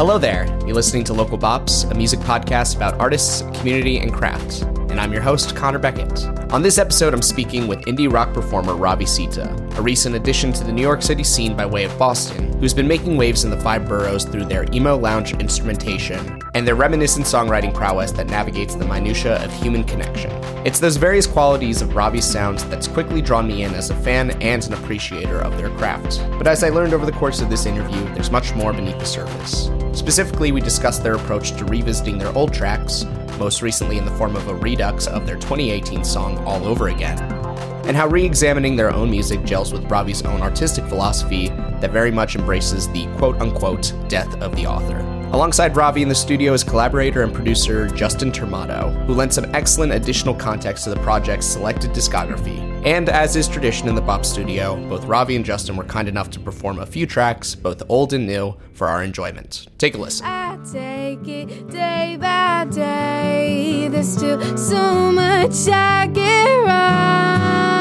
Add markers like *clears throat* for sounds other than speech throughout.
Hello there. You're listening to Local Bops, a music podcast about artists, community, and craft. And I'm your host, Connor Beckett. On this episode, I'm speaking with indie rock performer Ravi Sita, a recent addition to the New York City scene by way of Boston, who's been making waves in the five boroughs through their emo lounge instrumentation and their reminiscent songwriting prowess that navigates the minutiae of human connection. It's those various qualities of Ravi's sounds that's quickly drawn me in as a fan and an appreciator of their craft. But as I learned over the course of this interview, there's much more beneath the surface. Specifically, we discussed their approach to revisiting their old tracks, most recently in the form of a redux of their 2018 song All Over Again, and how re examining their own music gels with Ravi's own artistic philosophy that very much embraces the quote unquote death of the author. Alongside Ravi in the studio is collaborator and producer Justin Termato, who lent some excellent additional context to the project's selected discography. And as is tradition in the Bop studio, both Ravi and Justin were kind enough to perform a few tracks, both old and new, for our enjoyment. Take a listen. I take it day by day. There's still so much I get wrong.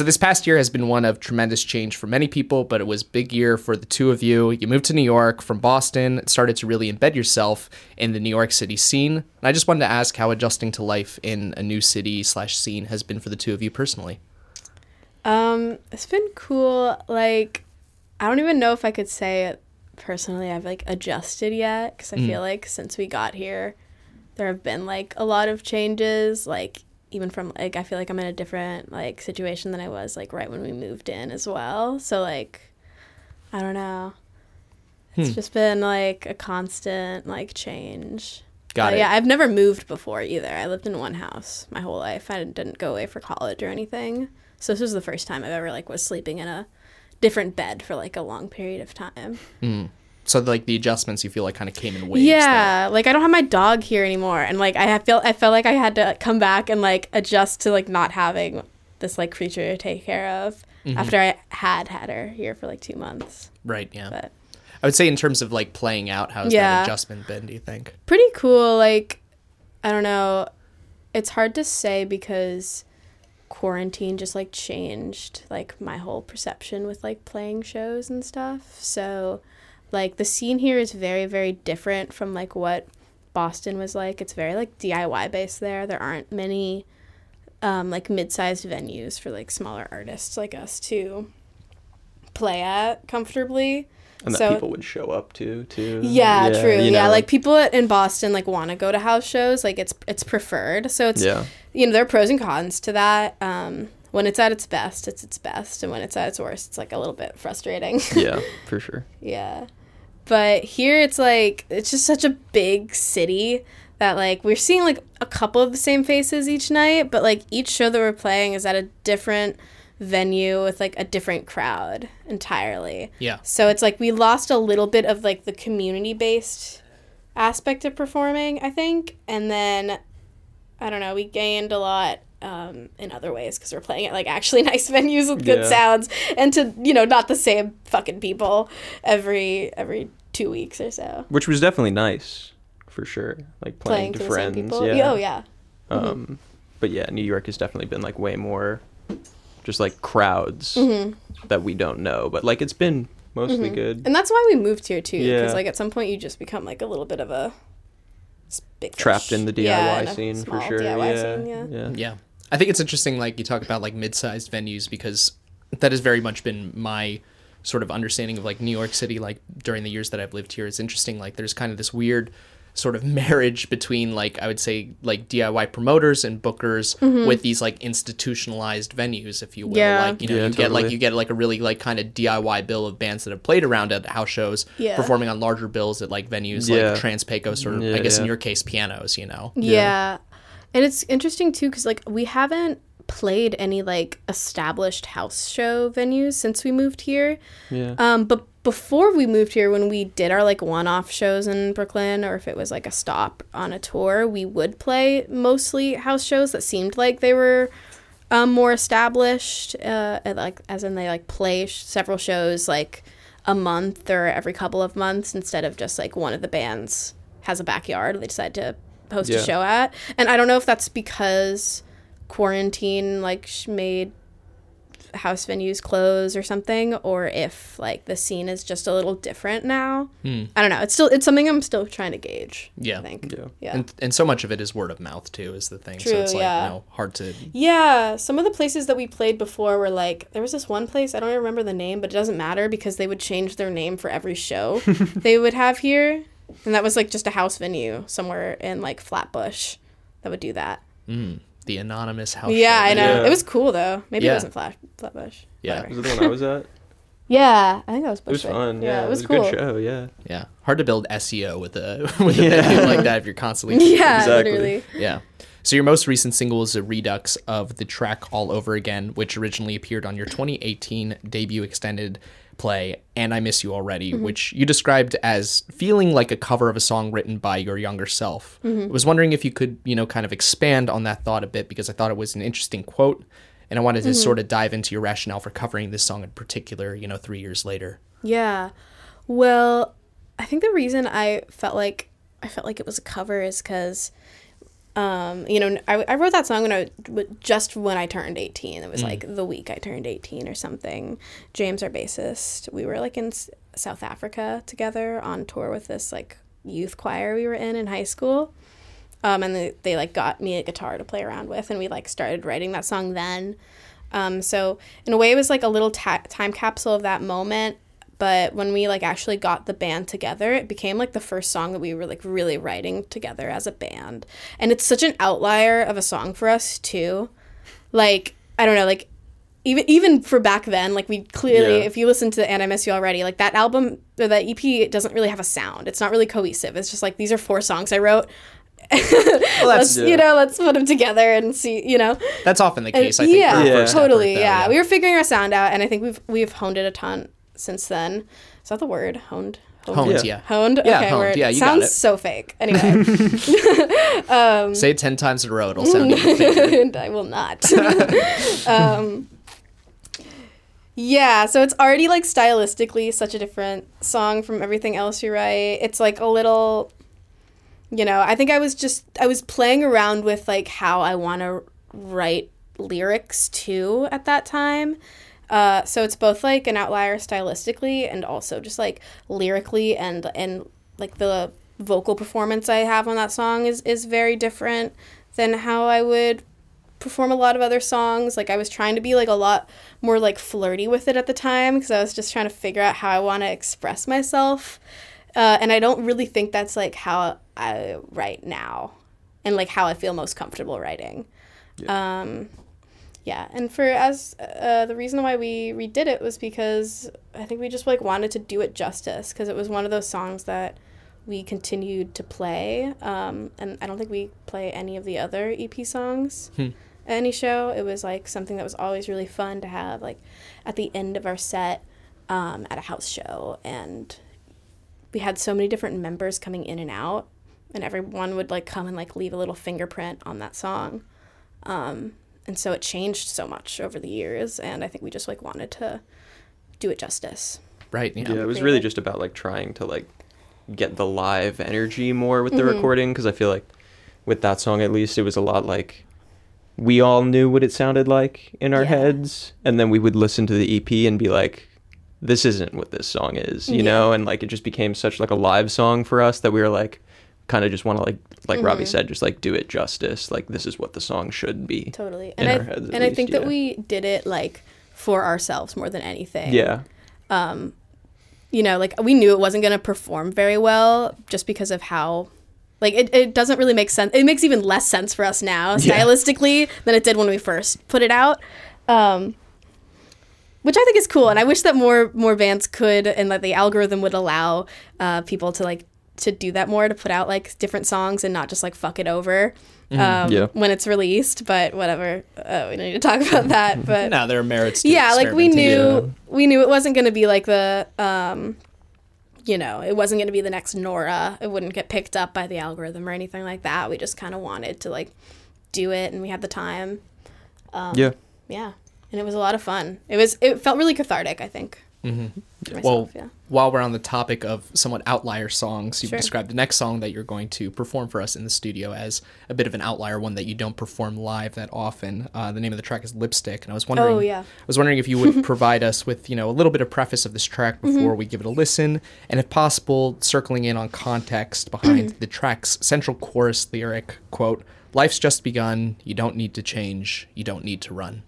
So, this past year has been one of tremendous change for many people, but it was big year for the two of you. You moved to New York from Boston, started to really embed yourself in the New York City scene. And I just wanted to ask how adjusting to life in a new city slash scene has been for the two of you personally. Um, it's been cool. Like, I don't even know if I could say personally I've like adjusted yet because I feel like since we got here, there have been like a lot of changes. Like, even from like I feel like I'm in a different like situation than I was like right when we moved in as well. So like, I don't know. It's just been like a constant like change. Got Uh, it. Yeah, I've never moved before either. I lived in one house my whole life. I didn't go away for college or anything. So this was the first time I've ever like was sleeping in a different bed for like a long period of time. So, like, the adjustments you feel like kind of came in waves. yeah, like I don't have my dog here anymore, and like I feel I felt like I had to come back and like adjust to like not having this like creature to take care of Mm-hmm. after I had had her here for like two months. Right, yeah. But I would say, in terms of like playing out, how's Yeah. that adjustment been, do you think? pretty cool. Like, I don't know. It's hard to say because quarantine just like changed like my whole perception with like playing shows and stuff. So, like the scene here is very very different from like what Boston was like. It's very like DIY based there. There aren't many um like mid-sized venues for like smaller artists like us to play at comfortably. and that So- people would show up to too. Yeah, true. you yeah, know, like people in Boston like want to go to house shows. Like it's it's preferred. So it's yeah, you know there are pros and cons to that. Um, when it's at its best, it's its best, and when it's at its worst, it's like a little bit frustrating. yeah, *laughs* for sure. yeah, but here it's like it's just such a big city that like we're seeing like a couple of the same faces each night, but like each show that we're playing is at a different venue with like a different crowd entirely. Yeah. So it's like we lost a little bit of like the community based aspect of performing, I think. And then I don't know, we gained a lot um, in other ways because we're playing at like actually *laughs* nice venues with good Yeah. sounds and to, you know, not the same fucking people every every two weeks or so. Which was definitely nice, for sure. Like Playing playing, to for the friends. same people. Yeah. Oh yeah. Um, but yeah, New York has definitely been like way more, just like crowds Mm-hmm. that we don't know. But like it's been mostly good. And that's why we moved here too. Because Yeah. like at some point you just become like a little bit of a big Trapped in the DIY Yeah, in scene for sure. DIY yeah, scene, yeah. yeah. Yeah. I think it's interesting, like, you talk about, like, mid sized venues because that has very much been my sort of understanding of, like, New York City, like, during the years that I've lived here. It's interesting, like, there's kind of this weird sort of *laughs* marriage between, like, I would say, like, DIY promoters and bookers mm-hmm. with these, like, institutionalized venues, if you will. Yeah. Like, you know, Yeah, you get, like, you get, like, a really, like, kind of DIY bill of bands that have played around at house shows, Yeah. performing on larger bills at, like, venues Yeah. like Trans Pecos or, mm, I Yeah, guess in your case, pianos, you know? Yeah. And it's interesting too because like we haven't played any like established house show venues since we moved here. Yeah. Um, but before we moved here, when we did our like one off shows in Brooklyn, or if it was like a stop on a tour, we would play mostly house shows that seemed like they were um, more established, uh, like as in they like play sh- several shows like a month or every couple of months instead of just like one of the bands has a backyard they decide to host Yeah. a show at. And I don't know if that's because quarantine like made house venues close or something or if like the scene is just a little different now. Hmm. I don't know. It's still it's something I'm still trying to gauge. Yeah. I think. Yeah. Yeah. And and so much of it is word of mouth too, is the thing. so True, it's like yeah. you know hard to. Yeah, some of the places that we played before were like there was this one place I don't even remember the name, but it doesn't matter because they would change their name for every show *laughs* they would have here, and that was like just a house venue somewhere in like Flatbush that would do that. Hmm. The anonymous house. yeah, show. I know Yeah. it was cool though. Maybe Yeah. it wasn't Flat Flatbush. Yeah. Whatever. Was it the one I was at? *laughs* Yeah, I think that was. It was Bushwick. fun. Yeah, it was, a cool. good show. Yeah. Yeah, hard to build SEO with a *laughs* with a Yeah. venue like that if you're constantly. *laughs* Yeah, Exactly. literally. Yeah. So your most recent single is a redux of the track "All Over Again," which originally appeared on your 2018 debut extended play "And I Miss You Already," mm-hmm. which you described as feeling like a cover of a song written by your younger self. Mm-hmm. I was wondering if you could, you know, kind of expand on that thought a bit because I thought it was an interesting quote, and I wanted to mm-hmm. sort of dive into your rationale for covering this song in particular. You know, three years later. Yeah. Well, I think the reason I felt like I felt like it was a cover is because, um, you know, I, I wrote that song when I just when I turned eighteen. It was like the week I turned eighteen or something. James, our bassist, we were like in S- South Africa together on tour with this like youth choir we were in in high school. Um, and they, they like got me a guitar to play around with, and we like started writing that song then. Um, so in a way, it was like a little ta- time capsule of that moment. But when we like actually got the band together, it became like the first song that we were like really writing together as a band. And it's such an outlier of a song for us too. Like I don't know, like even even for back then, like we clearly, Yeah. if you listen to "And I Miss You Already," like that album or that EP, it doesn't really have a sound. It's not really cohesive. It's just like these are four songs I wrote. *laughs* let's you know, let's put them together and see. You know, That's often the and case. I think. yeah, Yeah. totally. though, yeah. we were figuring our sound out, and I think we've we've honed it a ton since then. Is that the word? Honed. Honed, Yeah. yeah. Honed. Yeah, okay, honed. word. Yeah, you got sounds it. so fake. *laughs* Anyway, *laughs* Say it ten times in a row; it'll sound even *laughs* and I will not. um, yeah, so it's already like stylistically such a different song from everything else you write. It's like a little, you know, I think I was just I was playing around with like how I want to write lyrics too at that time. Uh, so it's both like an outlier stylistically and also just like lyrically and and like the vocal performance I have on that song is is very different than how I would perform a lot of other songs. Like I was trying to be like a lot more like flirty with it at the time because I was just trying to figure out how I want to express myself. Uh, and I don't really think that's like how I write now and like how I feel most comfortable writing. Um, yeah, and for as uh, the reason why we redid it was because I think we just like wanted to do it justice because it was one of those songs that we continued to play, um, and I don't think we play any of the other EP songs at any show. It was like something that was always really fun to have like at the end of our set um, at a house show, and we had so many different members coming in and out, and everyone would like come and like leave a little fingerprint on that song um, and so it changed so much over the years and i think we just like wanted to do it justice Right. Yeah. Yeah, it was really it. just about like trying to like get the live energy more with the Mm-hmm. recording because I feel like with that song at least it was a lot like we all knew what it sounded like in our Yeah. heads and then we would listen to the EP and be like this isn't what this song is, you know, and like it just became such like a live song for us that we were like kind of just want to like like Robbie Mm-hmm. said just like do it justice, like this is what the song should be. totally and i heads, and i think yeah. that we did it like for ourselves more than anything Yeah. you know like we knew it wasn't going to perform very well just because of how like it, it doesn't really make sense it makes even less sense for us now Yeah. stylistically than it did when we first put it out um, which i think is cool and i wish that more more bands could and that the algorithm would allow uh, people to like to do that more to put out like different songs and not just like fuck it over Mm-hmm. um, Yeah. when it's released. But whatever, uh, we don't need to talk about that. *laughs* But Now there are merits. To yeah, like we knew we knew it wasn't going to be like the um, you know, it wasn't going to be the next Nora. It wouldn't get picked up by the algorithm or anything like that. We just kind of wanted to like do it, and we had the time. Um, yeah. yeah, and it was a lot of fun. It was it felt really cathartic. I think. Mhm. for Well, yeah. while we're on the topic of somewhat outlier songs, you've Sure. described the next song that you're going to perform for us in the studio as a bit of an outlier, one that you don't perform live that often. Uh, the name of the track is Lipstick, and I was wondering, Oh, yeah. I was wondering if you would *laughs* provide us with, you know, a little bit of preface of this track Mm-hmm. before we give it a listen, and if possible, circling in on context behind *clears throat* the track's central chorus lyric, quote, "Life's just begun. You don't need to change. You don't need to run."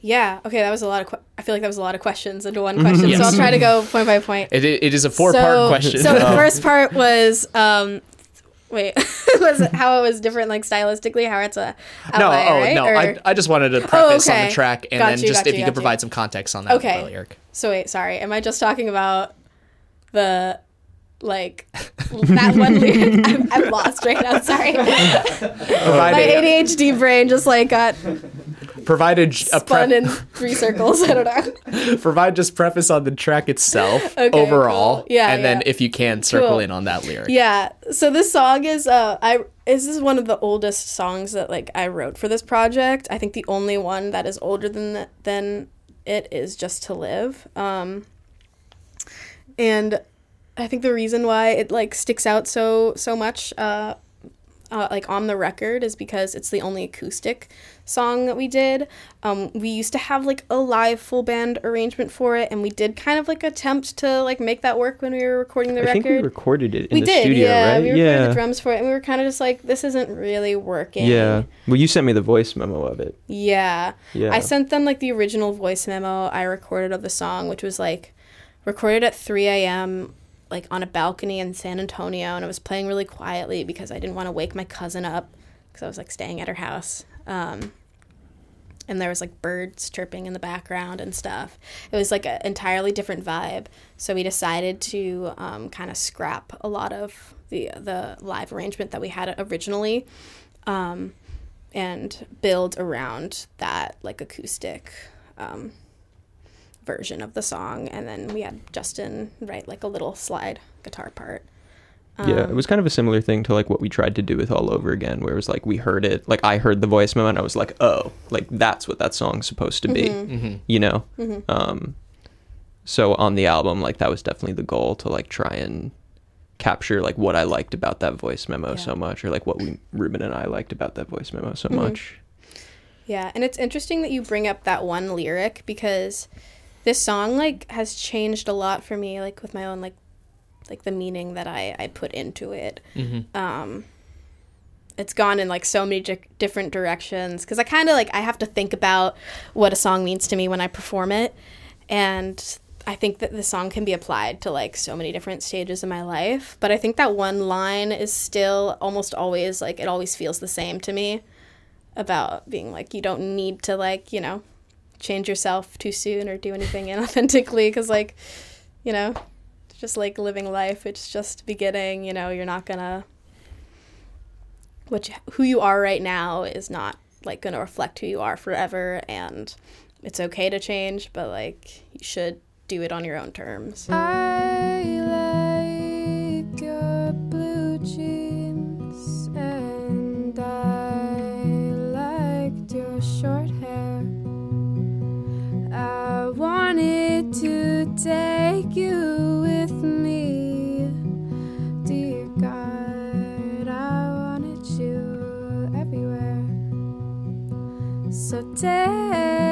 Yeah. Okay. That was a lot of. Que- I feel like that was a lot of questions into one question. So I'll try to go point by point. It, it it is a four-part so, question. So the first part was, um, wait, *laughs* was it how it was different, like stylistically, how it's a No, outlier, oh right? no, Or- I, I just wanted to preface on okay. the track and Got then you, just if you, you got could you. provide some context on that Okay. lyric. So wait, sorry. Am I just talking about the like *laughs* that one lyric? I'm, I'm lost right now. Sorry, *laughs* my ADHD brain just like got provide a, a spun pre- in three circles. I don't know. *laughs* provide just preface on the track itself *laughs* Okay, overall, cool. Yeah, and then if you can circle Cool. in on that lyric. Yeah. So this song is uh I is this is one of the oldest songs that like I wrote for this project. I think the only one that is older than the, than it is just to live. Um and I think the reason why it like sticks out so so much uh uh, like on the record is because it's the only acoustic song that we did. Um, we used to have like a live full band arrangement for it, and we did kind of like attempt to like make that work when we were recording the I think record we recorded it in we the did, studio, yeah. right? We recorded yeah. the drums for it, and we were kind of just like, this isn't really working. Yeah. Well, you sent me the voice memo of it. Yeah. Yeah. I sent them like the original voice memo I recorded of the song, which was like recorded at 3 a.m. like on a balcony in San Antonio, and I was playing really quietly because I didn't want to wake my cousin up because I was like staying at her house. Um, and there was like birds chirping in the background and stuff. It was like an entirely different vibe. So we decided to um, kind of scrap a lot of the the live arrangement that we had originally, um, and build around that like acoustic um, version of the song. And then we had Justin write like a little slide guitar part. yeah, Um, it was kind of a similar thing to like what we tried to do with All Over Again, where it was like we heard it, like I heard the voice memo and I was like, oh, like that's what that song's supposed to be, Mm-hmm. you know? Mhm. Um, so on the album, like that was definitely the goal to like try and capture like what I liked about that voice memo Yeah. so much, or like what we Ruben and I liked about that voice memo so Mhm. much. Yeah, and it's interesting that you bring up that one lyric because this song like has changed a lot for me like with my own like like the meaning that I I put into it. Mm-hmm. Um it's gone in like so many di- different directions cuz I kind of like I have to think about what a song means to me when I perform it and I think that the song can be applied to like so many different stages of my life, but I think that one line is still almost always like it always feels the same to me about being like you don't need to like you know change yourself too soon or do anything *laughs* inauthentically because like you know just like living life it's just beginning you know you're not gonna what you, who you are right now is not like gonna reflect who you are forever and it's okay to change but like you should do it on your own terms take you with me, dear God. I wanted you everywhere. So take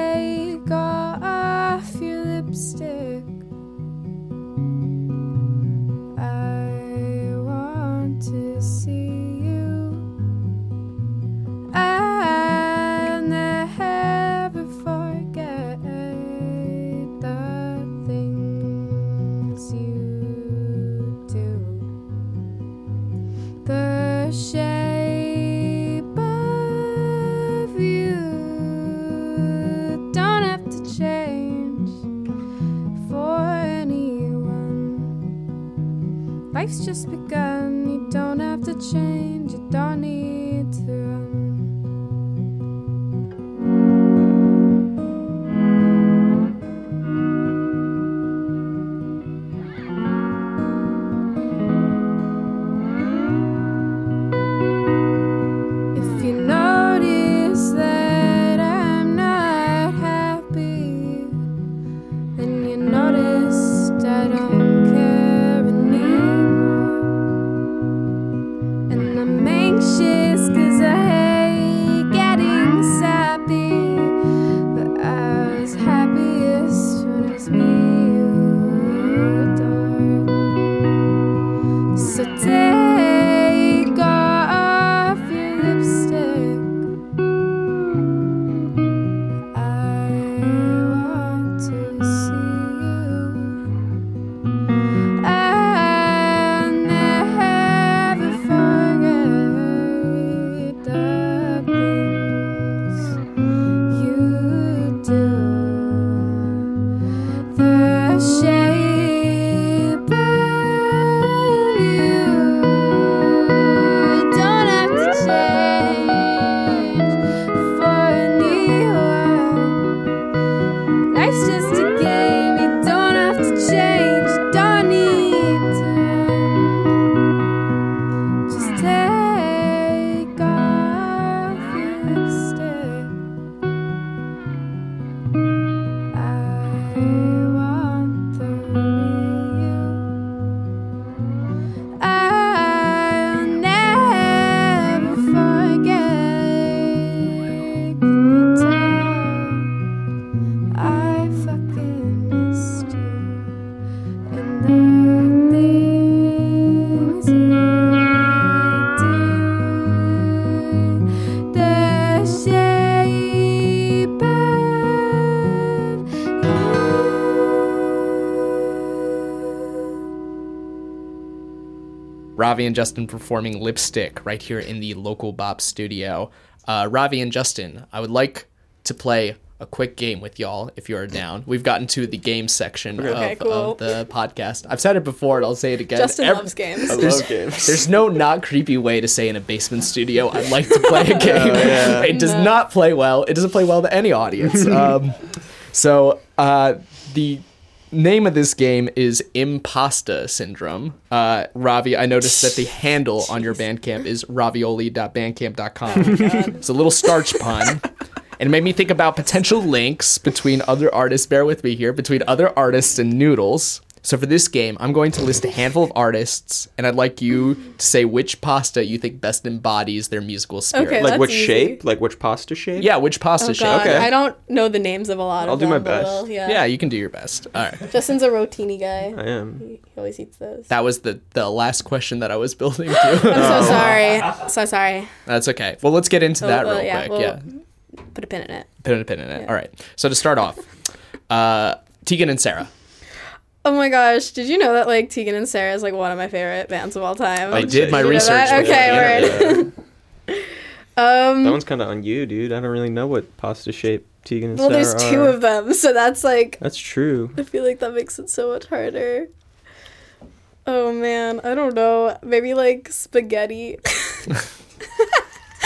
just begun. You don't have to change. Ravi and Justin performing Lipstick right here in the local Bop studio. Uh, Ravi and Justin, I would like to play a quick game with y'all if you are down. We've gotten to the game section Okay, of, cool. of the podcast. I've said it before and I'll say it again. Justin Ev- loves games. I There's, love games. there's no not creepy way to say in a basement studio, I'd like to play a *laughs* game. yeah. It does No. not play well. It doesn't play well to any audience. *laughs* Um, so uh, the name of this game is Impasta Syndrome. Uh, Ravi, I noticed that the *laughs* handle on your Bandcamp is ravioli.bandcamp.com. *laughs* it's a little starch pun. And it made me think about potential links between other artists. Bear with me here, between other artists and noodles. So for this game, I'm going to list a handful of artists, and I'd like you to say which pasta you think best embodies their musical spirit. Okay, like that's which easy. shape? Like which pasta shape? yeah, which pasta Oh shape? god, Okay. I don't know the names of a lot I'll of them. I'll do my best. I'll- yeah. Yeah, you can do your best. All right. Justin's a rotini guy. I am. He always eats those. That was the the last question that I was *laughs* building *laughs* to. I'm so sorry. So sorry. That's okay. Well, let's get into that Oh, well, real yeah, quick. well- yeah. Put a pin in it. Pin a pin in it. Yeah. All right. So to start off, uh, Tegan and Sara. Oh my gosh, did you know that like Tegan and Sara is like one of my favorite bands of all time? I did my You research. Okay, yeah. word. *laughs* Um, That one's kind of on you, dude. I don't really know what pasta shape Tegan and well, Sara Well, there's two are. of them, so that's like That's true. I feel like that makes it so much harder. Oh man, I don't know. Maybe like spaghetti. *laughs* *laughs*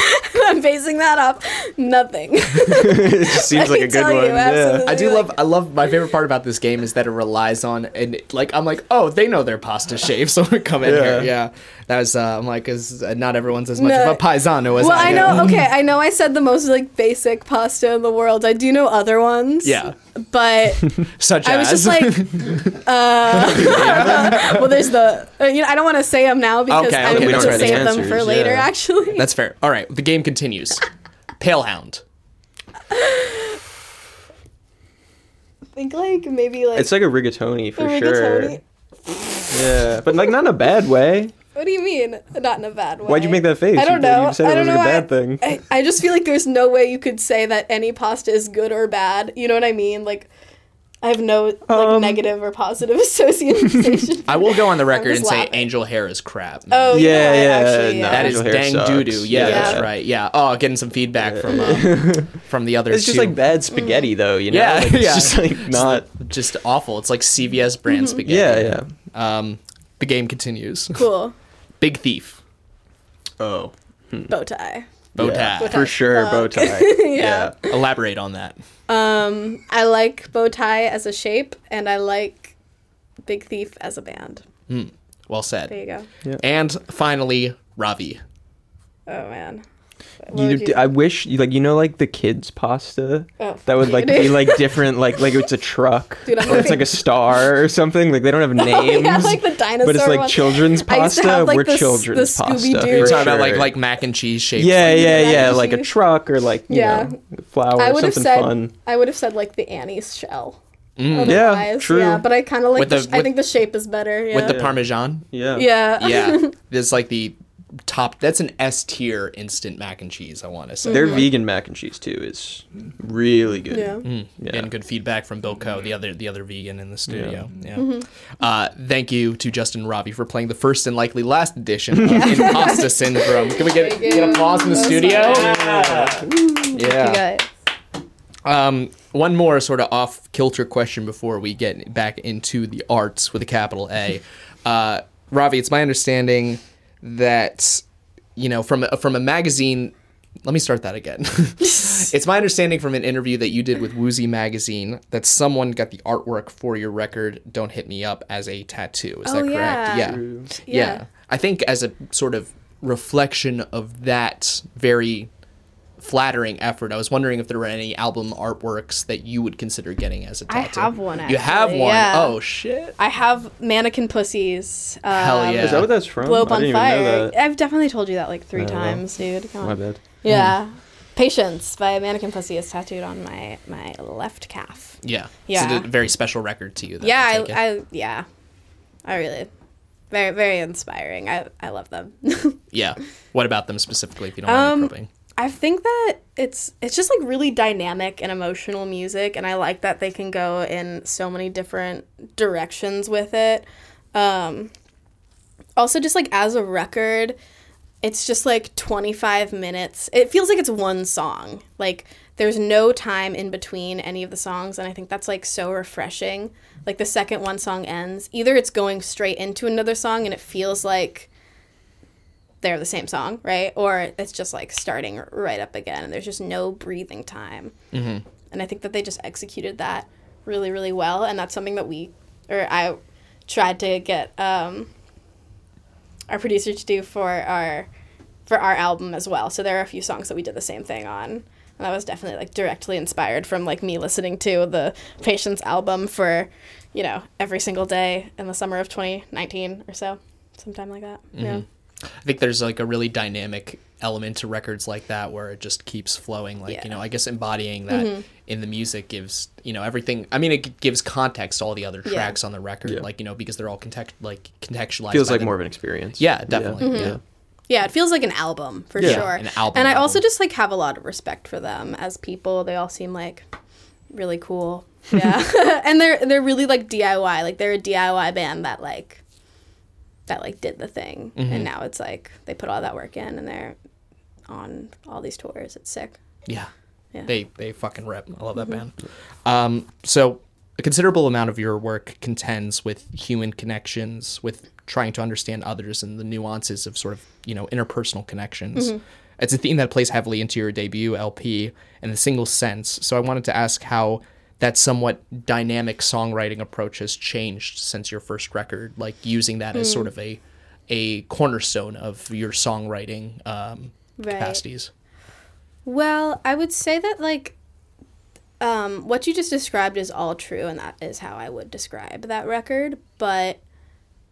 *laughs* I'm basing that off nothing. *laughs* it just seems like a good one. you, Yeah. I do Like- love. I love. My favorite part about this game is that it relies on and like I'm like, oh, they know their pasta shape, so we come in Yeah. here. Yeah, that was. Uh, I'm like, is not everyone's as much No. of a paisano as well, I I am. know. Okay, I know. I said the most like basic pasta in the world. I do know other ones. Yeah, but *laughs* such I as. was just like, *laughs* uh, *laughs* well, there's the. Uh, you know, I don't want to say them now because Okay, I okay, need that's to right. save them Answers, for later. yeah. Actually, That's fair. All right, the game continues. Palehound. I think like maybe like. It's like a rigatoni for a sure. Yeah, but like not in a bad way. What do you mean? Not in a bad way. Why'd you make that face? I don't You- know. You said I it don't was know. like a I- bad thing. I, I just feel like there's no way you could say that any pasta is good or bad. You know what I mean? Like, I have no like Um, negative or positive *laughs* association. I will go on the record just and say angel hair is crap. Oh Yeah, yeah, yeah, Actually, no. That is dang doo doo. Yeah, Yeah. that's right. Yeah. Oh, getting some feedback from uh, *laughs* from the other It's just two. like bad spaghetti though, you know? Yeah, Like, it's yeah. just like not. just awful. It's like CVS brand Mm-hmm. spaghetti. Yeah, yeah. Um, the game continues. cool. Big Thief. Oh, Bow tie. Bow yeah, tie. for sure, bow tie. *laughs* Yeah. Elaborate on that. Um, I like bow tie as a shape, and I like Big Thief as a band. Well said. There you go. And finally, Ravi. Oh man. What You, would you- I wish you like you know like the kids pasta Oh, that would like *laughs* be like different like like it's a truck Dude, I'm or it's like a star or something like they don't have *laughs* names Oh, yeah, like the dinosaur. but it's like one. children's I used to pasta have, like, we're the children's the pasta Scooby-Doo. for You're talking about like like mac and cheese shapes. yeah like- yeah mac yeah and like a truck or like you Yeah. know flour I would have something said. fun I would have said like the Annie's shell. Mm. Yeah, true. Yeah, but I kind of like. The, the- sh- I think the shape is better. Yeah. With the Yeah. Parmesan. yeah yeah. Yeah. *laughs* There's like the top. That's an S tier instant mac and cheese, I want to say. their vegan mac and cheese too is really good Yeah. Mm, Yeah. Getting good feedback from Bill Coe, the other the other vegan in the studio. Yeah. Mm-hmm. Uh, thank you to Justin and Robbie for playing the first and likely last edition of *laughs* Impasta Syndrome. Can we get, get applause in the That's studio? fine. Yeah. You guys. Um, one more sort of off kilter question before we get back into the arts with a capital A. Uh, Ravi, it's my understanding that you know from a, from a magazine. Let me start that again. *laughs* *laughs* it's my understanding from an interview that you did with Woozy magazine that someone got the artwork for your record "Don't Hit Me Up" as a tattoo. Is Oh, that correct? yeah. Yeah. Yeah. Yeah. I think as a sort of reflection of that very flattering effort. I was wondering if there were any album artworks that you would consider getting as a tattoo. I have one, You have actually, one? yeah. Oh shit! I have mannequin pussies. Um, Hell yeah. is that what that's from Blow up I on didn't even fire. know that. I've definitely told you that like three times, dude. Come on. my bad Yeah. Patience by Mannequin Pussy is tattooed on my my left calf. Yeah, Yeah. It's a very special record to you. Then, yeah, take. I, I yeah. I really very very inspiring. I I love them. *laughs* yeah. What about them specifically? If you don't mind me Um, probing. I think that it's it's just like really dynamic and emotional music and I like that they can go in so many different directions with it. Um also just like as a record, it's just like 25 minutes. It feels like it's one song. Like there's no time in between any of the songs and I think that's like so refreshing. Like the second one song ends, either it's going straight into another song and it feels like they're the same song, right? Or it's just like starting right up again and there's just no breathing time. Mm-hmm. And I think that they just executed that really, really well. And that's something that we, or I tried to get um, our producer to do for our for our album as well. So there are a few songs that we did the same thing on. And that was definitely like directly inspired from like me listening to the Patience album for, you know, every single day in the summer of 2019 or so. Sometime like that. Yeah. I think there's like a really dynamic element to records like that where it just keeps flowing. Like you Yeah. Mm-hmm. know, I guess embodying that in the music gives you know everything. I mean, it gives context to all the other Yeah. tracks on the record. Yeah. Like you know, because they're all context like contextualized. feels like the- more of an experience Yeah, definitely. Yeah. Yeah, it feels like an album for Yeah, sure. an album And I album. also just like have a lot of respect for them as people. They all seem like really cool. Yeah. *laughs* *laughs* and they're they're really like DIY. Like they're a DIY band that like that like did the thing. Mm-hmm. And now it's like they put all that work in and they're on all these tours. It's sick. Yeah. Yeah. Mm-hmm. They they fucking rip. I love that band. Um, so a considerable amount of your work contends with human connections, with trying to understand others and the nuances of sort of you know interpersonal connections. Mm-hmm. It's a theme that plays heavily into your debut LP and the single sense. So I wanted to ask how that somewhat dynamic songwriting approach has changed since your first record, like using that as Mm. sort of a a cornerstone of your songwriting um, Right. capacities. Well, I would say that like um, what you just described is all true, and that is how I would describe that record. But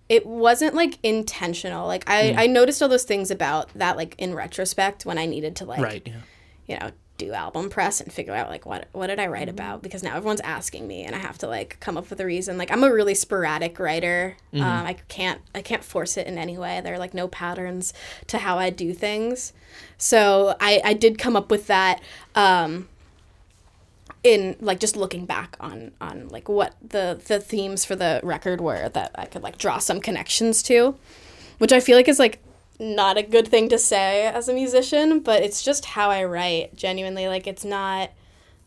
it wasn't like intentional. Like I, I noticed all those things about that like in retrospect when I needed to like Right. Yeah. you know do album press and figure out like what what did I write about because now everyone's asking me and I have to like come up with a reason. Like I'm a really sporadic writer. Um, I can't I can't force it in any way. There are like no patterns to how I do things. So I I did come up with that. Um, in like just looking back on on like what the the themes for the record were that I could like draw some connections to, which I feel like is like not a good thing to say as a musician, but it's just how I write. Genuinely, like it's not.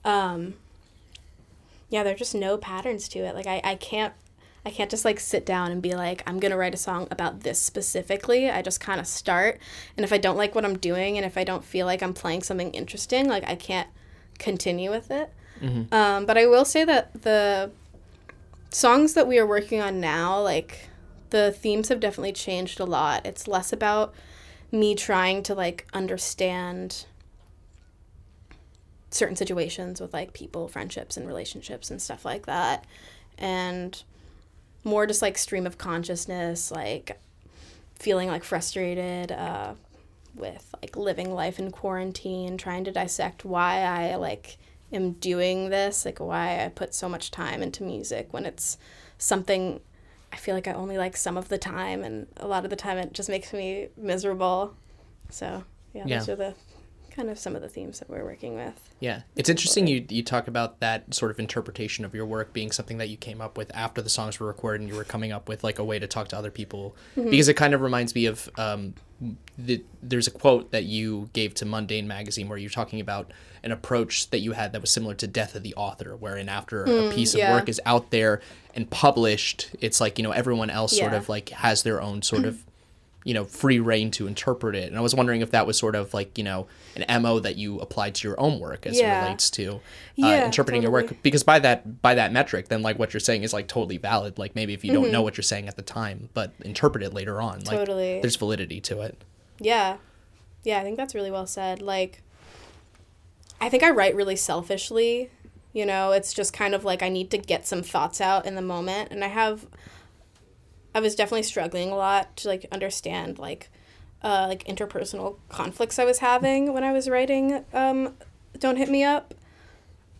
Um, yeah, there are just no patterns to it. Like I I can't I can't just like sit down and be like, I'm gonna write a song about this specifically. I just kind of start, and if I don't like what I'm doing, and if I don't feel like I'm playing something interesting, like I can't continue with it. Um, but I will say that the songs that we are working on now, like the themes have definitely changed a lot. It's less about me trying to like understand certain situations with like people, friendships, and relationships and stuff like that. And more just like stream of consciousness, like feeling like frustrated uh, with like living life in quarantine, trying to dissect why I like am doing this, like why I put so much time into music when it's something I feel like I only like some of the time, and a lot of the time it just makes me miserable. So yeah, Yeah. those are the kind of some of the themes that we're working with. Yeah, it's interesting you you talk about that sort of interpretation of your work being something that you came up with after the songs were recorded, and you were coming up with like a way to talk to other people. Because it kind of reminds me of um, the, there's a quote that you gave to Mundane magazine where you're talking about an approach that you had that was similar to Death of the Author, wherein after a mm, piece of work is out there and published, it's like you know everyone else sort of like has their own sort *clears throat* of you know free reign to interpret it and i was wondering if that was sort of like you know an mo that you applied to your own work as Yeah. it relates to uh, Yeah, interpreting your work because by that by that metric then like what you're saying is like totally valid like maybe if you don't know Mm-hmm. what you're saying at the time but interpret it later on like Totally. there's validity to it Yeah. Yeah, I think that's really well said. Like I think I write really selfishly. You know, it's just kind of like I need to get some thoughts out in the moment and I have I was definitely struggling a lot to like understand like uh like interpersonal conflicts I was having when I was writing um Don't Hit Me Up.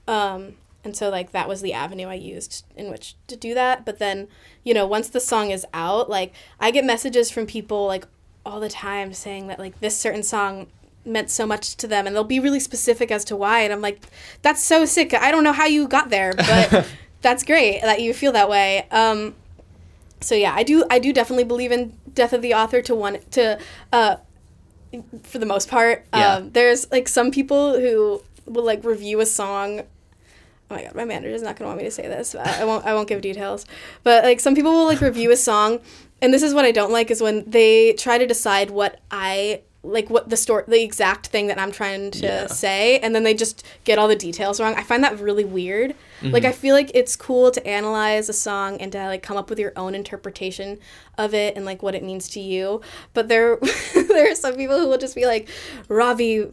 Um and so like that was the avenue I used in which to do that. But then, you know, once the song is out, like I get messages from people like all the time saying that like this certain song meant so much to them and they'll be really specific as to why and I'm like that's so sick. I don't know how you got there, but *laughs* that's great that you feel that way. Um so yeah, I do I do definitely believe in death of the author to one to uh for the most part. Yeah. Um, there's like some people who will like review a song. Oh my god, my manager is not gonna want me to say this. I, I won't. I won't give details. But like some people will like review a song, and this is what I don't like is when they try to decide what I like what the story the exact thing that I'm trying to Yeah. say and then they just get all the details wrong. I find that really weird. Mm-hmm. Like I feel like it's cool to analyze a song and to like come up with your own interpretation of it and like what it means to you. But there *laughs* there are some people who will just be like Ravi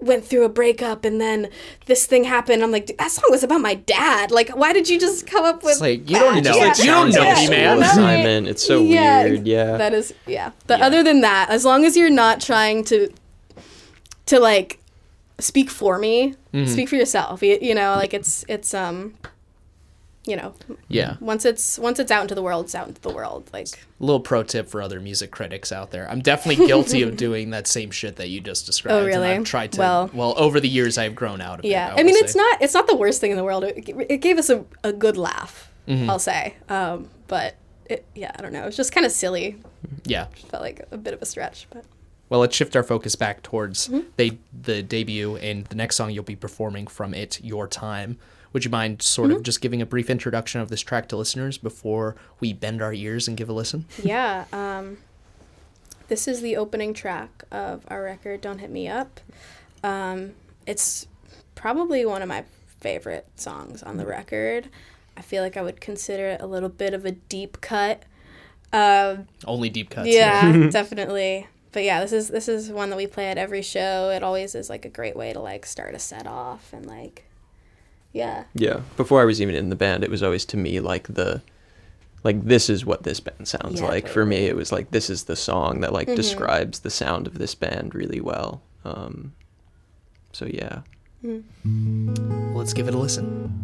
went through a breakup and then this thing happened. I'm like, "Dude, that song was about my dad. Like, why did you just come up with It's like, you don't know Yeah. You don't know like me, man. school Right. assignment. It's so Yeah, weird. Yeah. That is yeah. But other than that, as long as you're not trying to to like speak for me, Mm-hmm. speak for yourself. You, you know, like it's it's um you know, Yeah. once it's once it's out into the world, it's out into the world. Like a little pro tip for other music critics out there. I'm definitely guilty of *laughs* doing that same shit that you just described. Oh, and really? I've tried to. Well- Well, over the years, I've grown out of it. yeah. I mean, it's say. not it's not the worst thing in the world. It, it gave us a, a good laugh, Mm-hmm. I'll say. Um, but it, yeah, I don't know. It's just kind of silly. Yeah. Felt like a bit of a stretch, but Well, let's shift our focus back towards Mm-hmm. they, the debut and the next song you'll be performing from it, Your Time. Would you mind sort Mm-hmm. of just giving a brief introduction of this track to listeners before we bend our ears and give a listen? *laughs* yeah. Um, this is the opening track of our record, Don't Hit Me Up. Um, it's probably one of my favorite songs on the record. I feel like I would consider it a little bit of a deep cut. Um, Only deep cuts. yeah, *laughs* *laughs* definitely. But yeah, this is this is one that we play at every show. It always is like a great way to like start a set off and like, yeah, Yeah. Before I was even in the band, it was always to me like the like this is what this band sounds Yeah, like. For me, it was like this is the song that like describes the sound of this band really well. Um so yeah. Let's give it a listen.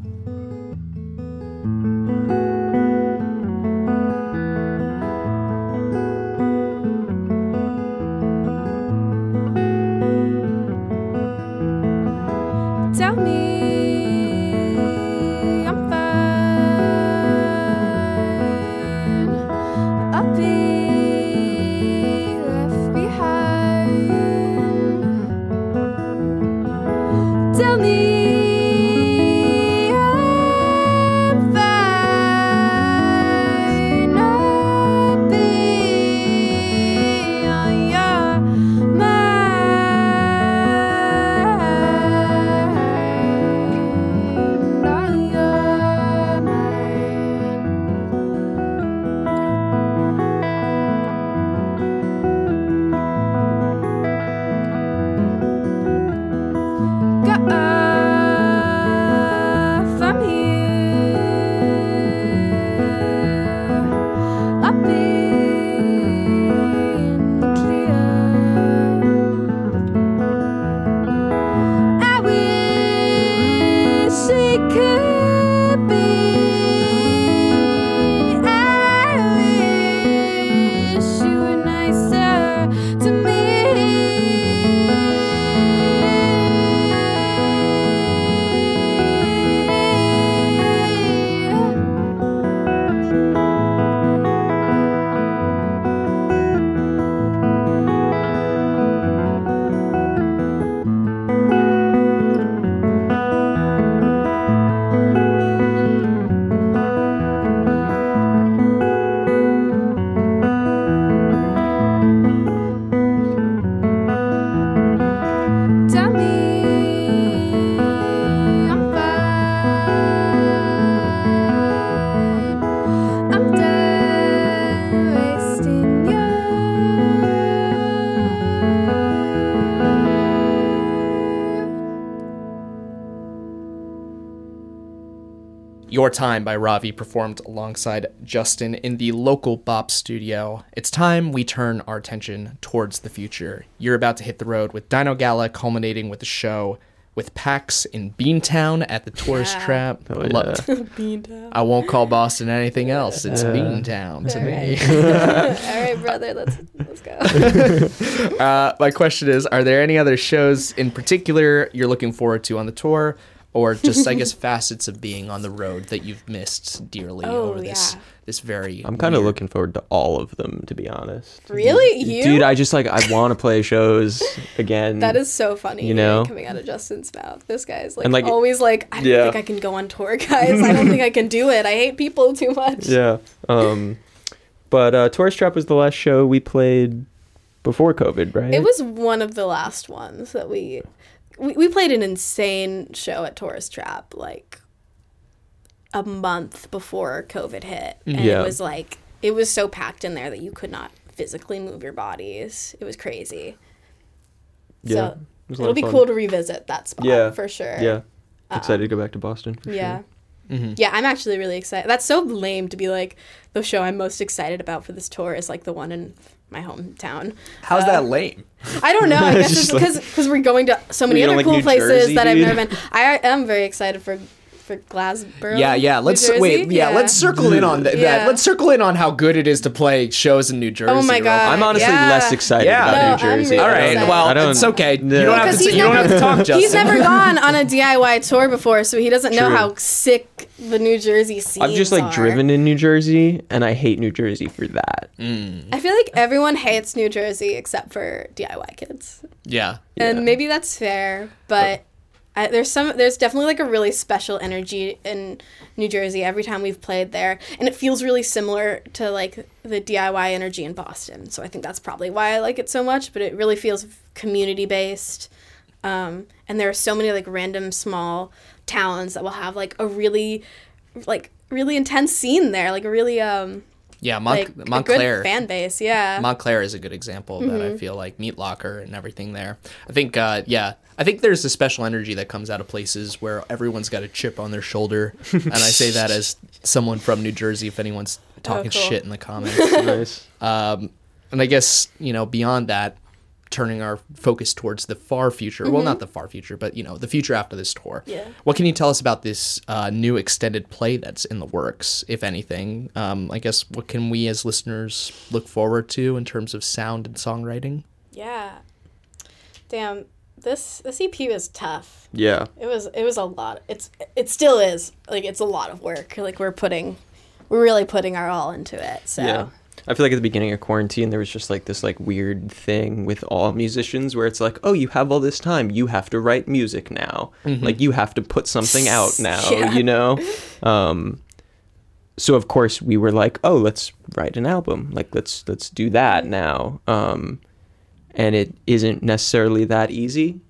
Your Time by Raavi performed alongside Justin in the local Bop studio. It's time we turn our attention towards the future. You're about to hit the road with Dino Gala culminating with the show with PAX in Beantown at the Tourist Yeah. Trap. Oh, Lo- yeah. *laughs* I won't call Boston anything else. It's Beantown to me. *laughs* All right, brother, let's let's go. *laughs* Uh, my question is Are there any other shows in particular you're looking forward to on the tour? Or just, I guess, *laughs* facets of being on the road that you've missed dearly Oh, over this yeah. this very. I'm kind of looking forward to all of them, to be honest. Really, you? Dude, I just like I want to play shows *laughs* again. That is so funny. You know? coming out of Justin's mouth. This guy's like, like- always like, I don't Yeah. think I can go on tour, guys. I don't think I can do it. I hate people too much. yeah. Um, but uh, Tourist Trap was the last show we played before COVID, right? It was one of the last ones that we we, we played an insane show at Tourist Trap like a month before COVID hit. And Yeah. it was like it was so packed in there that you could not physically move your bodies. It was crazy. Yeah. So It was a lot it'll be fun. cool to revisit that spot Yeah. for sure. Yeah. Uh, Excited to go back to Boston. For Yeah. Sure. Mm-hmm. Yeah, I'm actually really excited. That's so lame to be like the show I'm most excited about for this tour is like the one in my hometown. How's that um, lame? I don't know. *laughs* I guess it's like- because because we're going to so many other like cool New places Jersey, that I've never been. I am very excited for for Glasgow. Yeah, yeah. Let's wait. Yeah, let's circle in on th- Yeah. that. Let's circle in on how good it is to play shows in New Jersey. Oh my God. I'm honestly Yeah. less excited Yeah. about No, New Jersey. really All I right. excited. Well, it's okay. No. You don't have to. he's You don't have to talk, Justin. He's never gone on a *laughs* DIY tour before, so he doesn't know how sick the New Jersey scenes I've just like are. driven in New Jersey, and I hate New Jersey for that. Mm. I feel like everyone hates New Jersey except for DIY kids. Yeah. Yeah. and maybe that's fair but uh, I, there's some there's definitely like a really special energy in new jersey every time we've played there and it feels really similar to like the diy energy in boston so i think that's probably why i like it so much but it really feels community based um, and there are so many like random small towns that will have like a really like really intense scene there like a really um Yeah. Mont- like a Montclair. good fan base yeah Montclair is a good example that. Mm-hmm. I feel like Meat Locker and everything there. I think, uh, yeah, I think there's a special energy that comes out of places where everyone's got a chip on their shoulder, *laughs* and I say that as someone from New Jersey. If anyone's talking cool. shit in the comments, *laughs* nice. um, and I guess you know beyond that, turning our focus towards the far future. Well, not the far future, but you know the future after this tour. Mm-hmm. Yeah. What can you tell us about this uh, new extended play that's in the works, if anything? Um, I guess what can we as listeners look forward to in terms of sound and songwriting? yeah damn this this ep was tough Yeah. It was it was a lot. It's it still is like it's a lot of work. Like we're putting we're really putting our all into it. So Yeah. I feel like at the beginning of quarantine, there was just like this like weird thing with all musicians where it's like, oh, you have all this time, you have to write music now, like you have to put something out *laughs* now, Yeah. you know. Um, so of course we were like, oh, let's write an album, like let's let's do that now. Um, and it isn't necessarily that easy.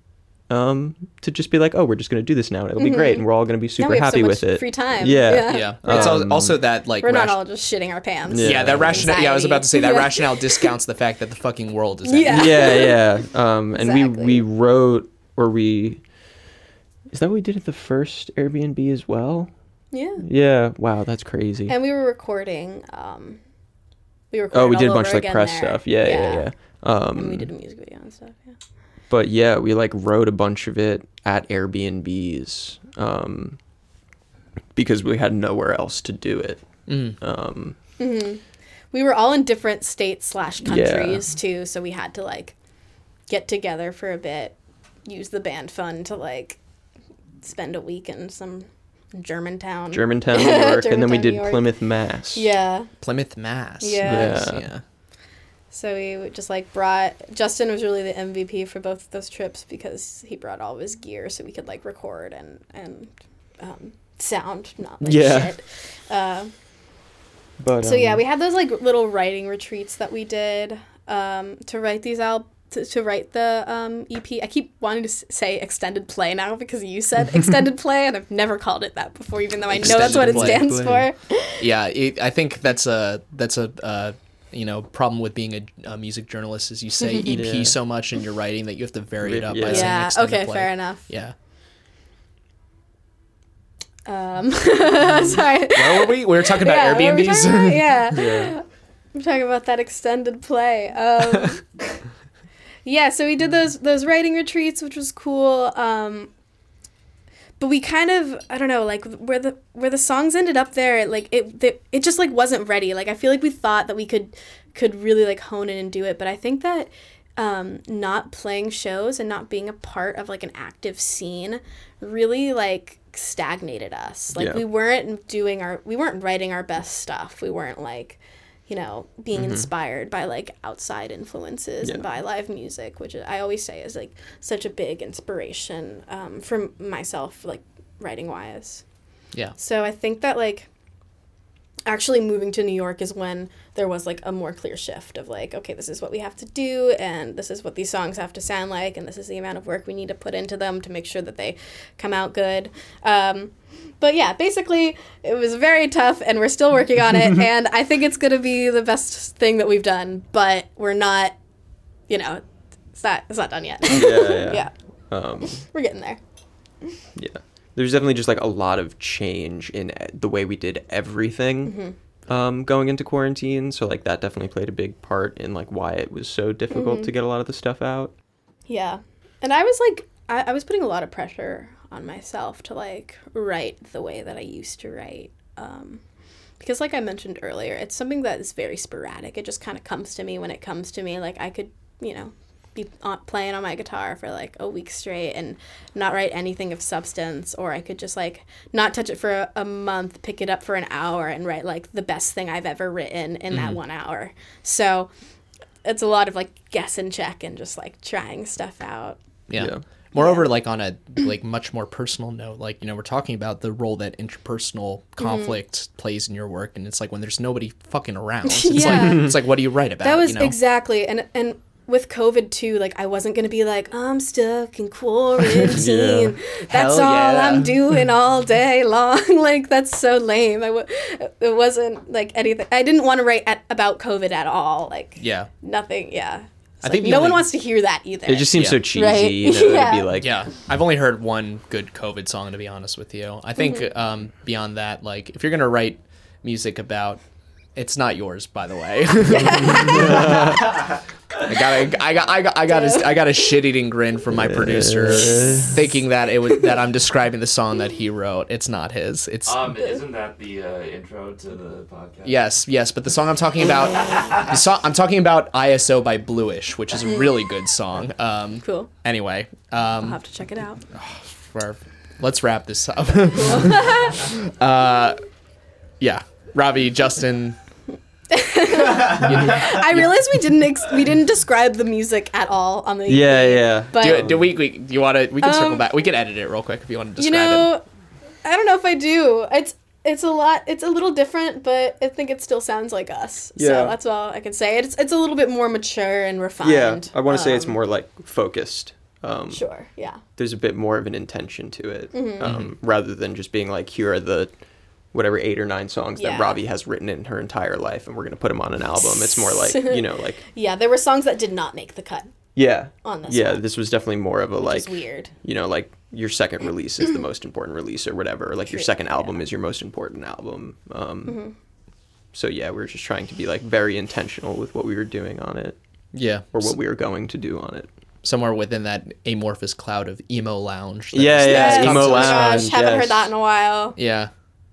Um, to just be like, oh, we're just gonna do this now, and it'll be great, and we're all gonna be now super we have happy so with it. free time. Yeah. Yeah, it's al- Um, also that like We're not all just shitting our pants. Yeah. yeah that rationale. Yeah, I was about to say that rationale discounts the fact that the fucking world is Yeah. yeah, yeah. Um, and Exactly. we we wrote or we Is that what we did at the first Airbnb as well? Yeah. Yeah. Wow, that's crazy. And we were recording. Um, we recorded. oh, we all did a bunch of like press there. stuff. Yeah, yeah, yeah. Um, And we did a music video and stuff. Yeah. But yeah, we like wrote a bunch of it at Airbnbs um, because we had nowhere else to do it. Mm. Um, We were all in different states slash Yeah. countries too, so we had to like get together for a bit, use the band fund to like spend a week in some Germantown. Germantown, *laughs* New York, and then we did York. Plymouth, Mass. Yeah. Plymouth, Mass. Yeah. Nice, Yeah. Yeah. So we just like brought Justin was really the MVP for both of those trips because he brought all of his gear so we could like record and and um, sound not like Yeah. shit. Uh, But so yeah, um, we had those like little writing retreats that we did um, to write these al- to, to write the um, EP. I keep wanting to say extended play now because you said *laughs* extended play and I've never called it that before, even though I know that's what it stands play. for. Yeah, it, I think that's a that's a uh, you know problem with being a, a music journalist is you say *laughs* EP Yeah. so much in your writing that you have to vary it up by Yeah. saying Yeah. Okay. play. Fair enough. Yeah. Um, *laughs* sorry. Where were we? We were talking about yeah, what were we Airbnbs. talking about? Yeah. *laughs* yeah. I'm talking about that extended play. Um, yeah, so we did those those writing retreats, which was cool. Um, but we kind of I don't know like where the where the songs ended up there like it the, it just like wasn't ready. Like I feel like we thought that we could could really like hone in and do it, but I think that um, not playing shows and not being a part of like an active scene really like stagnated us. Like Yeah. we weren't doing our we weren't writing our best stuff. We weren't like you know being inspired by like outside influences and by live music, which I always say is like such a big inspiration um, for myself, like writing wise. yeah. So I think that like actually moving to New York is when there was like a more clear shift of like, okay, this is what we have to do and this is what these songs have to sound like and this is the amount of work we need to put into them to make sure that they come out good. Um, but yeah, basically it was very tough and we're still working on it *laughs* and I think it's gonna be the best thing that we've done, but we're not you know, it's not it's not done yet. Yeah, yeah. yeah. *laughs* Um, We're getting there. yeah. There's definitely just like a lot of change in e- the way we did everything Mm-hmm. um, going into quarantine. So like that definitely played a big part in like why it was so difficult Mm-hmm. to get a lot of the stuff out. Yeah. And I was like, I, I was putting a lot of pressure on myself to like write the way that I used to write. Um, because, like I mentioned earlier, it's something that is very sporadic. It just kind of comes to me when it comes to me. Like, I could, you know, be on, playing on my guitar for like a week straight and not write anything of substance, or I could just like not touch it for a, a month, pick it up for an hour, and write like the best thing I've ever written in that one hour. So, it's a lot of like guess and check and just like trying stuff out. Yeah. Yeah. Moreover, like on a like much more personal note, like you know, we're talking about the role that interpersonal Mm-hmm. conflict plays in your work, and it's like when there's nobody fucking around. *laughs* It's Yeah. like it's like what do you write about? That was you know? exactly and and with COVID too, like I wasn't gonna be like I'm stuck in quarantine. *laughs* That's Hell all yeah. I'm doing all day long. *laughs* like that's so lame. I w- it wasn't like anything. I didn't want to write at, about COVID at all. Like yeah. nothing. Yeah. It's I like, think the no one wants to hear that either. It just seems Yeah. so cheesy, Right. you know, *laughs* Yeah. be like, Yeah, I've only heard one good COVID song to be honest with you. I think Mm-hmm. um, beyond that, like if you're gonna write music about, it's not yours, by the way. I got a, I got, I got, I got a, I got a shit-eating grin from my producer, *laughs* thinking that it was that I'm describing the song that he wrote. It's not his. It's Um, isn't that the uh, intro to the podcast? yes, yes, but the song I'm talking about, the song I'm talking about, ISO by Bluish, which is a really good song. Um, cool. anyway, I'll um, have to check it out. *sighs* for, let's wrap this up. *laughs* *laughs* uh, yeah, Robbie, Justin. *laughs* I realized we didn't ex- we didn't describe the music at all on the yeah, EP, yeah. But Do, do we, we? Do you want to? We can circle Um, back. We can edit it real quick if you want to describe you know, it. I don't know if I do. It's it's a lot. It's a little different, but I think it still sounds like us. Yeah. So that's all I can say. It's it's a little bit more mature and refined. Yeah, I want to say it's Um, more like focused. Um, Sure. Yeah. There's a bit more of an intention to it, Mm-hmm. um, rather than just being like, here are the whatever eight or nine songs Yeah. that Robbie has written in her entire life, and we're gonna put them on an album. It's more like *laughs* you know, like Yeah. There were songs that did not make the cut yeah, on this. yeah. one, This was definitely more of a which like weird. you know, like your second *clears throat* release is the most important release or whatever. Or like your second album is your most important album. Um, So yeah, we were just trying to be like very intentional with what we were doing on it Yeah. or what we were going to do on it. Somewhere within that amorphous cloud of emo lounge. that Yeah, yeah, Yes. emo Oh my lounge. gosh, haven't yes. heard that in a while. Yeah.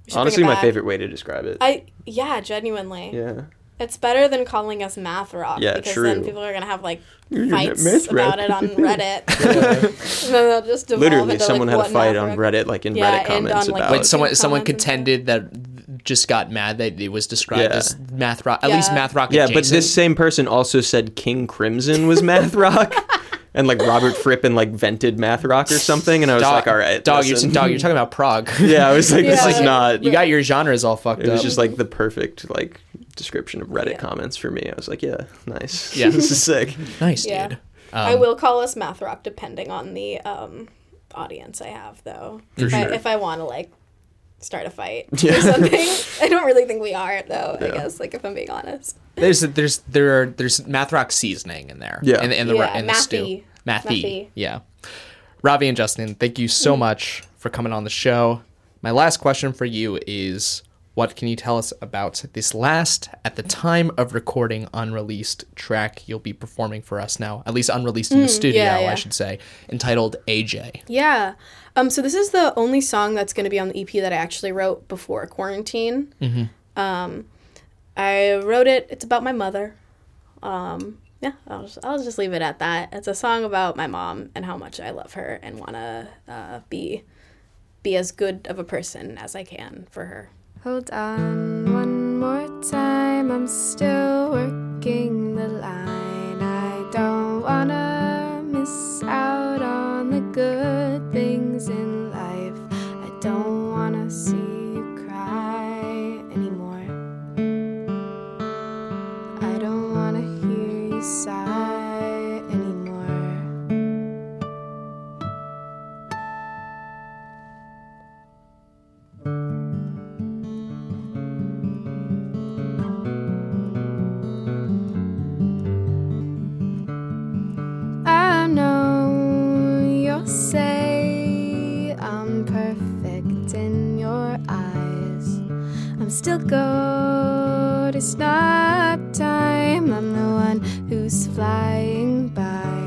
We should bring Honestly, my favorite way to describe it. I yeah, genuinely. yeah. It's better than calling us math rock Yeah, because true. then people are gonna have like You're fights about it on *laughs* Reddit. *laughs* and then they'll just devolve Literally, into, someone like, had a fight on Reddit, like in Yeah, Reddit comments on, like, about. Wait, someone someone contended that just got mad that it was described Yeah. as math rock. At least math rock. yeah, but this same person also said King Crimson was math rock, *laughs* and like Robert Fripp and like vented math rock or something, and I was dog, like, all right, dog, you're, dog, you're talking about prog. *laughs* Yeah, I was like, this is not. you got your genres all fucked up. It was up. just like the perfect like description of Reddit Yeah. comments for me. I was like, yeah, nice. *laughs* Yeah. this is sick. nice, Yeah. dude. I Um, will call us math rock depending on the um, audience I have though. For if, I, if I want to like start a fight *laughs* Yeah. or something, I don't really think we are though. I guess like if I'm being honest. There's there's there are there's math rock seasoning in there. Yeah. in, in the Yeah, in the stew. mathy. Mathy. Mathy. Yeah. Raavi and Justin, thank you so hmm. much for coming on the show. My last question for you is what can you tell us about this last, at the time of recording, unreleased track you'll be performing for us now? At least unreleased in the hmm, studio, yeah, I should say, entitled AJ. Yeah. Um, so this is the only song that's going to be on the EP that I actually wrote before quarantine. Um, I wrote it. It's about my mother. Um, yeah, I'll just, I'll just leave it at that. It's a song about my mom and how much I love her and want to uh, be be as good of a person as I can for her. Hold on one more time. I'm still working the line. I don't wanna I'm still good, it's not time. I'm the one who's flying by.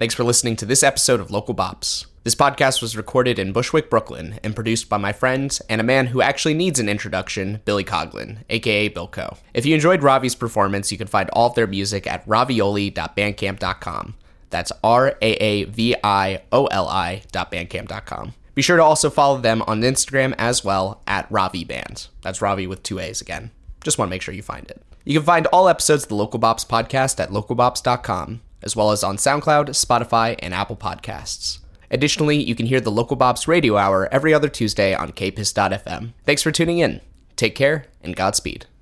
Thanks for listening to this episode of Local Bops. This podcast was recorded in Bushwick, Brooklyn, and produced by my friends and a man who actually needs an introduction, Billy Coglin, aka Bilko. If you enjoyed Raavi's performance, you can find all of their music at raavioli.bandcamp.com. That's R A A V I O L I.bandcamp.com. Be sure to also follow them on Instagram as well at Raavi Band. That's Ravi with two A's again. Just want to make sure you find it. You can find all episodes of the Local Bops podcast at localbops.com, as well as on SoundCloud, Spotify, and Apple Podcasts. Additionally, you can hear the Local Bops radio hour every other Tuesday on kpiss.fm. Thanks for tuning in. Take care and Godspeed.